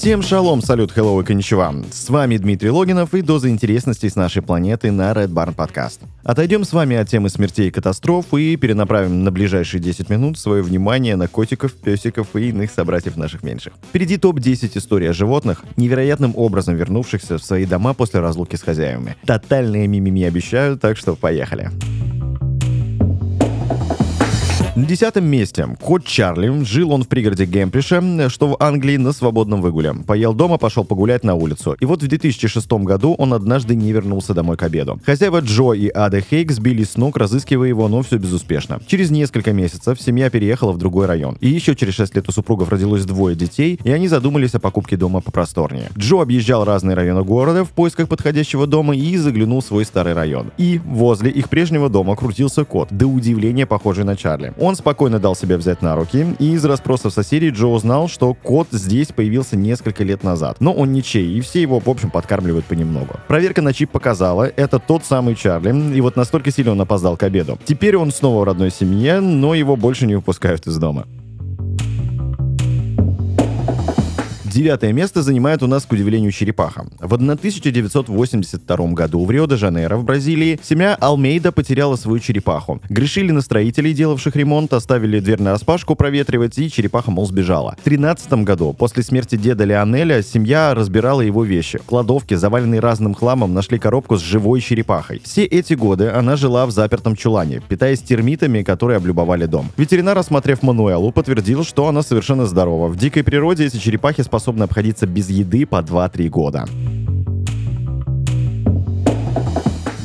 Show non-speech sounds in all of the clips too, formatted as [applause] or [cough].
Всем шалом, салют, hello и коничева. С вами Дмитрий Логинов и доза интересностей с нашей планеты на Red Barn Podcast. Отойдем с вами от темы смертей и катастроф и перенаправим на ближайшие 10 минут свое внимание на котиков, песиков и иных собратьев наших меньших. Впереди топ-10 историй о животных, невероятным образом вернувшихся в свои дома после разлуки с хозяевами. Тотальные мимими обещаю, так что поехали. Поехали. На десятом месте. Кот Чарли. Жил он в пригороде Гемприша, что в Англии, на свободном выгуле. Поел дома, пошел погулять на улицу. И вот в 2006 году он однажды не вернулся домой к обеду. Хозяева Джо и Ада Хейк сбили с ног, разыскивая его, но все безуспешно. Через несколько месяцев семья переехала в другой район. И еще через 6 лет у супругов родилось двое детей, и они задумались о покупке дома попросторнее. Джо объезжал разные районы города в поисках подходящего дома и заглянул в свой старый район. И возле их прежнего дома крутился кот, до удивления похожий на Чарли. Он он спокойно дал себя взять на руки, и из расспросов соседей Джо узнал, что кот здесь появился несколько лет назад. Но он ничей, и все его, в общем, подкармливают понемногу. Проверка на чип показала, это тот самый Чарли, и вот настолько сильно он опоздал к обеду. Теперь он снова в родной семье, но его больше не выпускают из дома. Девятое место занимает у нас, к удивлению, черепаха. В 1982 году в Рио-де-Жанейро в Бразилии семья Алмейда потеряла свою черепаху. Грешили на строителей, делавших ремонт, оставили дверь на распашку проветривать, и черепаха, мол, сбежала. В 13 году, после смерти деда Леонеля, семья разбирала его вещи. В кладовке, заваленной разным хламом, нашли коробку с живой черепахой. Все эти годы она жила в запертом чулане, питаясь термитами, которые облюбовали дом. Ветеринар, осмотрев Мануэлу, подтвердил, что она совершенно здорова. В дикой природе эти черепахи способны способны обходиться без еды по 2-3 года.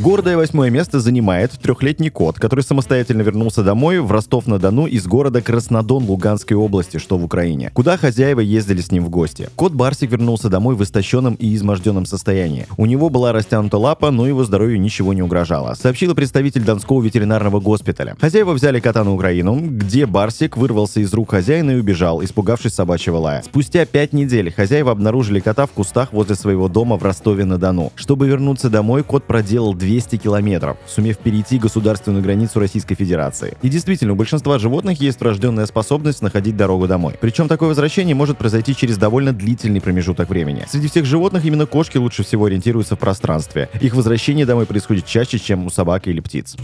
Гордое восьмое место занимает трехлетний кот, который самостоятельно вернулся домой в Ростов-на-Дону из города Краснодон Луганской области, что в Украине, куда хозяева ездили с ним в гости. Кот Барсик вернулся домой в истощенном и изможденном состоянии. У него была растянута лапа, но его здоровью ничего не угрожало, сообщила представитель Донского ветеринарного госпиталя. Хозяева взяли кота на Украину, где Барсик вырвался из рук хозяина и убежал, испугавшись собачьего лая. Спустя пять недель хозяева обнаружили кота в кустах возле своего дома в Ростове-на-Дону. Чтобы вернуться домой, кот проделал 200 километров, сумев перейти государственную границу Российской Федерации. И действительно, у большинства животных есть врожденная способность находить дорогу домой. Причем такое возвращение может произойти через довольно длительный промежуток времени. Среди всех животных именно кошки лучше всего ориентируются в пространстве. Их возвращение домой происходит чаще, чем у собак или птиц.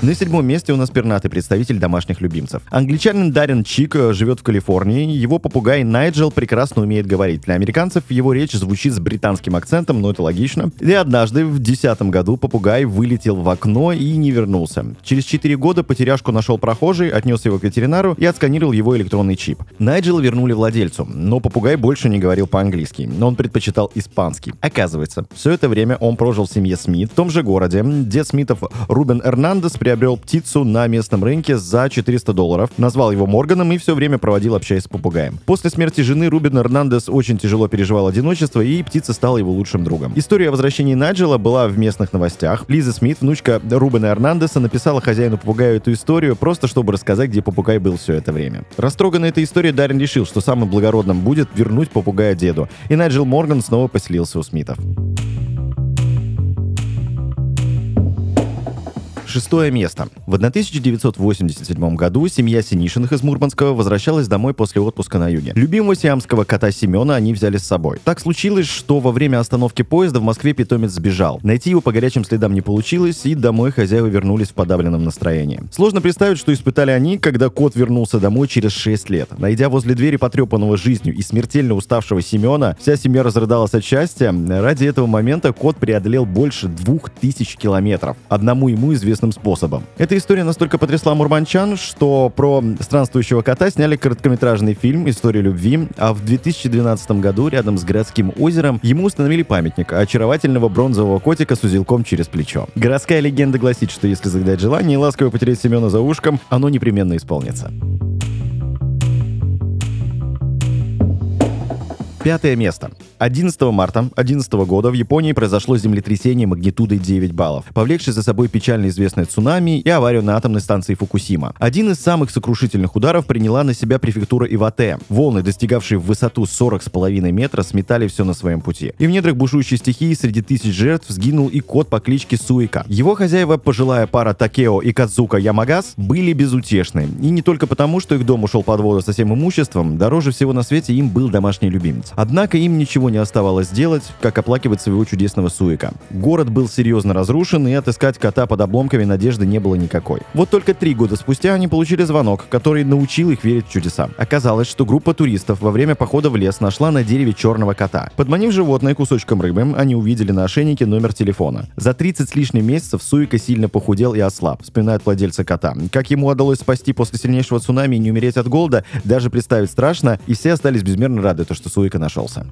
На седьмом месте у нас пернатый представитель домашних любимцев. Англичанин Даррен Чик э, живет в Калифорнии. Его попугай Найджел прекрасно умеет говорить. Для американцев его речь звучит с британским акцентом, но это логично. И однажды в десятом году попугай вылетел в окно и не вернулся. Через четыре года потеряшку нашел прохожий, отнес его к ветеринару и отсканировал его электронный чип. Найджела вернули владельцу, но попугай больше не говорил по-английски, но он предпочитал испанский. Оказывается, все это время он прожил в семье Смит в том же городе. Дед Смитов Рубен Эрнандес приобрел птицу на местном рынке за 400 долларов, назвал его Морганом и все время проводил, общаясь с попугаем. После смерти жены Рубин Эрнандес очень тяжело переживал одиночество, и птица стала его лучшим другом. История о возвращении Наджела была в местных новостях. Лиза Смит, внучка Рубена Эрнандеса, написала хозяину попугаю эту историю, просто чтобы рассказать, где попугай был все это время. Растроганный этой историей, Даррен решил, что самым благородным будет вернуть попугая деду, и Найджел Морган снова поселился у Смитов. Шестое место. В 1987 году семья Синишиных из Мурманского возвращалась домой после отпуска на юге. Любимого сиамского кота Семена они взяли с собой. Так случилось, что во время остановки поезда в Москве питомец сбежал. Найти его по горячим следам не получилось, и домой хозяева вернулись в подавленном настроении. Сложно представить, что испытали они, когда кот вернулся домой через 6 лет. Найдя возле двери потрепанного жизнью и смертельно уставшего Семена, вся семья разрыдалась от счастья. Ради этого момента кот преодолел больше двух тысяч километров. Одному ему известно известным способом. Эта история настолько потрясла мурманчан, что про странствующего кота сняли короткометражный фильм «История любви», а в 2012 году рядом с городским озером ему установили памятник очаровательного бронзового котика с узелком через плечо. Городская легенда гласит, что если загадать желание и ласково потереть Семена за ушком, оно непременно исполнится. Пятое место. 11 марта 2011 года в Японии произошло землетрясение магнитудой 9 баллов, повлекшее за собой печально известное цунами и аварию на атомной станции Фукусима. Один из самых сокрушительных ударов приняла на себя префектура Ивате. Волны, достигавшие в высоту 40,5 метра, сметали все на своем пути. И в недрах бушующей стихии среди тысяч жертв сгинул и кот по кличке Суика. Его хозяева, пожилая пара Такео и Кадзука Ямагас, были безутешны. И не только потому, что их дом ушел под воду со всем имуществом, дороже всего на свете им был домашний любимец. Однако им ничего не оставалось делать, как оплакивать своего чудесного Суика. Город был серьезно разрушен, и отыскать кота под обломками надежды не было никакой. Вот только три года спустя они получили звонок, который научил их верить в чудеса. Оказалось, что группа туристов во время похода в лес нашла на дереве черного кота. Подманив животное кусочком рыбы, они увидели на ошейнике номер телефона. За 30 с лишним месяцев Суика сильно похудел и ослаб, вспоминает владельца кота. Как ему удалось спасти после сильнейшего цунами и не умереть от голода, даже представить страшно, и все остались безмерно рады, то, что Суика нашелся.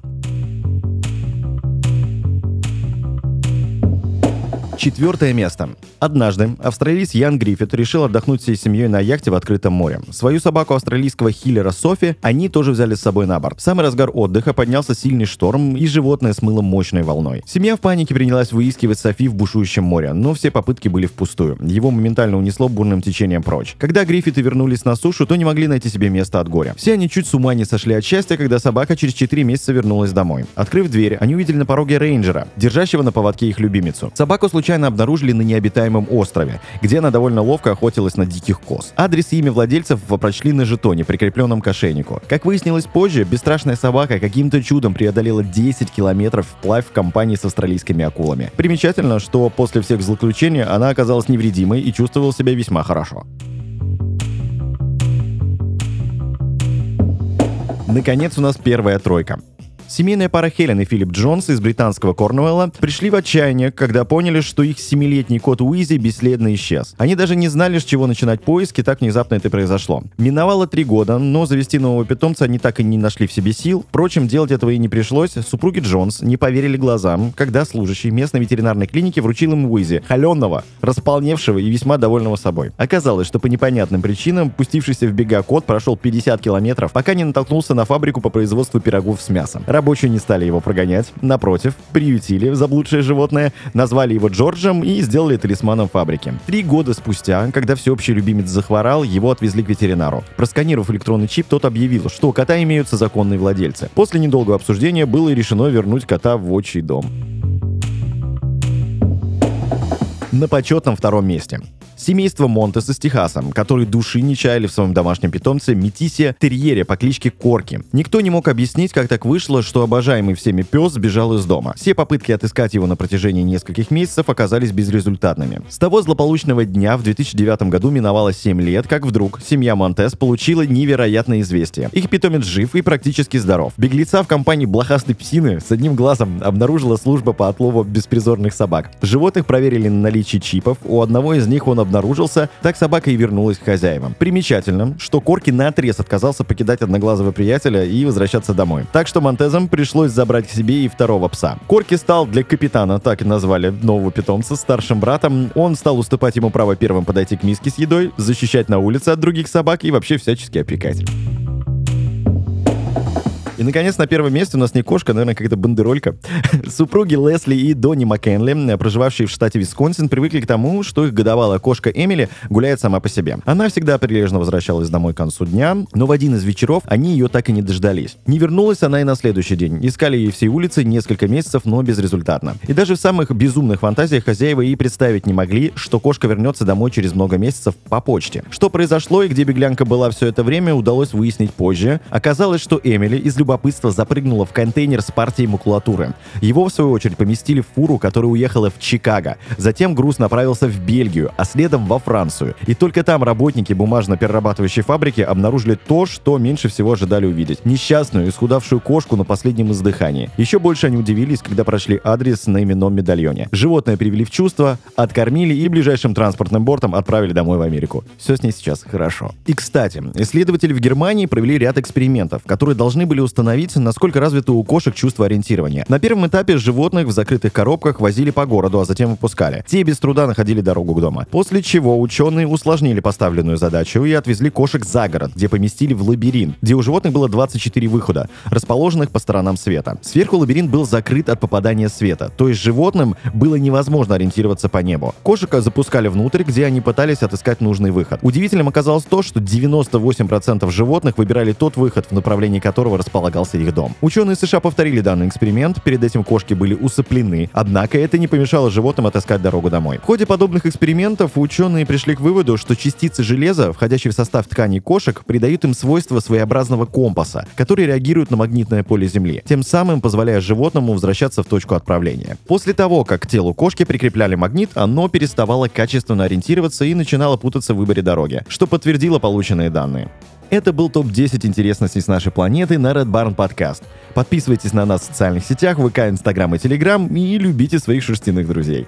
Четвертое место. Однажды австралиец Ян Гриффит решил отдохнуть всей семьей на яхте в открытом море. Свою собаку австралийского хиллера Софи они тоже взяли с собой на борт. В самый разгар отдыха поднялся сильный шторм, и животное смыло мощной волной. Семья в панике принялась выискивать Софи в бушующем море, но все попытки были впустую. Его моментально унесло бурным течением прочь. Когда Гриффиты вернулись на сушу, то не могли найти себе места от горя. Все они чуть с ума не сошли от счастья, когда собака через 4 месяца вернулась домой. Открыв дверь, они увидели на пороге рейнджера, держащего на поводке их любимицу. Собаку случайно случайно обнаружили на необитаемом острове, где она довольно ловко охотилась на диких коз. Адрес и имя владельцев прочли на жетоне, прикрепленном к ошейнику. Как выяснилось позже, бесстрашная собака каким-то чудом преодолела 10 километров вплавь в компании с австралийскими акулами. Примечательно, что после всех злоключений она оказалась невредимой и чувствовала себя весьма хорошо. Наконец у нас первая тройка. Семейная пара Хелен и Филипп Джонс из британского Корнуэлла пришли в отчаяние, когда поняли, что их семилетний кот Уизи бесследно исчез. Они даже не знали, с чего начинать поиски, так внезапно это произошло. Миновало три года, но завести нового питомца они так и не нашли в себе сил. Впрочем, делать этого и не пришлось. Супруги Джонс не поверили глазам, когда служащий местной ветеринарной клиники вручил им Уизи, холеного, располневшего и весьма довольного собой. Оказалось, что по непонятным причинам пустившийся в бега кот прошел 50 километров, пока не натолкнулся на фабрику по производству пирогов с мясом. Рабочие не стали его прогонять, напротив, приютили заблудшее животное, назвали его Джорджем и сделали талисманом фабрики. Три года спустя, когда всеобщий любимец захворал, его отвезли к ветеринару. Просканировав электронный чип, тот объявил, что у кота имеются законные владельцы. После недолгого обсуждения было решено вернуть кота в отчий дом. На почетном втором месте. Семейство Монтес из Техаса, которые души не чаяли в своем домашнем питомце Метисе терьере по кличке Корки. Никто не мог объяснить, как так вышло, что обожаемый всеми пес сбежал из дома. Все попытки отыскать его на протяжении нескольких месяцев оказались безрезультатными. С того злополучного дня в 2009 году миновало 7 лет, как вдруг семья Монтес получила невероятное известие. Их питомец жив и практически здоров. Беглеца в компании блохастой псины с одним глазом обнаружила служба по отлову беспризорных собак. Животных проверили на наличие чипов, у одного из них он обнаружился, так собака и вернулась к хозяевам. Примечательно, что Корки на отрез отказался покидать одноглазого приятеля и возвращаться домой. Так что Монтезам пришлось забрать к себе и второго пса. Корки стал для капитана, так и назвали нового питомца, старшим братом. Он стал уступать ему право первым подойти к миске с едой, защищать на улице от других собак и вообще всячески опекать. И, наконец, на первом месте у нас не кошка, а, наверное, какая-то бандеролька. [laughs] Супруги Лесли и Донни Маккенли, проживавшие в штате Висконсин, привыкли к тому, что их годовалая кошка Эмили гуляет сама по себе. Она всегда прилежно возвращалась домой к концу дня, но в один из вечеров они ее так и не дождались. Не вернулась она и на следующий день. Искали ей всей улицы несколько месяцев, но безрезультатно. И даже в самых безумных фантазиях хозяева и представить не могли, что кошка вернется домой через много месяцев по почте. Что произошло и где беглянка была все это время, удалось выяснить позже. Оказалось, что Эмили из любопытства запрыгнула в контейнер с партией макулатуры. Его, в свою очередь, поместили в фуру, которая уехала в Чикаго. Затем груз направился в Бельгию, а следом во Францию. И только там работники бумажно-перерабатывающей фабрики обнаружили то, что меньше всего ожидали увидеть. Несчастную, исхудавшую кошку на последнем издыхании. Еще больше они удивились, когда прошли адрес на именном медальоне. Животное привели в чувство, откормили и ближайшим транспортным бортом отправили домой в Америку. Все с ней сейчас хорошо. И, кстати, исследователи в Германии провели ряд экспериментов, которые должны были установить установить, насколько развито у кошек чувство ориентирования. На первом этапе животных в закрытых коробках возили по городу, а затем выпускали. Те без труда находили дорогу к дому. После чего ученые усложнили поставленную задачу и отвезли кошек за город, где поместили в лабиринт, где у животных было 24 выхода, расположенных по сторонам света. Сверху лабиринт был закрыт от попадания света, то есть животным было невозможно ориентироваться по небу. Кошек запускали внутрь, где они пытались отыскать нужный выход. Удивительным оказалось то, что 98% животных выбирали тот выход, в направлении которого располагался их дом. Ученые США повторили данный эксперимент, перед этим кошки были усыплены, однако это не помешало животным отыскать дорогу домой. В ходе подобных экспериментов ученые пришли к выводу, что частицы железа, входящие в состав тканей кошек, придают им свойства своеобразного компаса, который реагирует на магнитное поле Земли, тем самым позволяя животному возвращаться в точку отправления. После того, как к телу кошки прикрепляли магнит, оно переставало качественно ориентироваться и начинало путаться в выборе дороги, что подтвердило полученные данные. Это был топ-10 интересностей с нашей планеты на Red Barn Podcast. Подписывайтесь на нас в социальных сетях, ВК, Инстаграм и Телеграм и любите своих шерстяных друзей.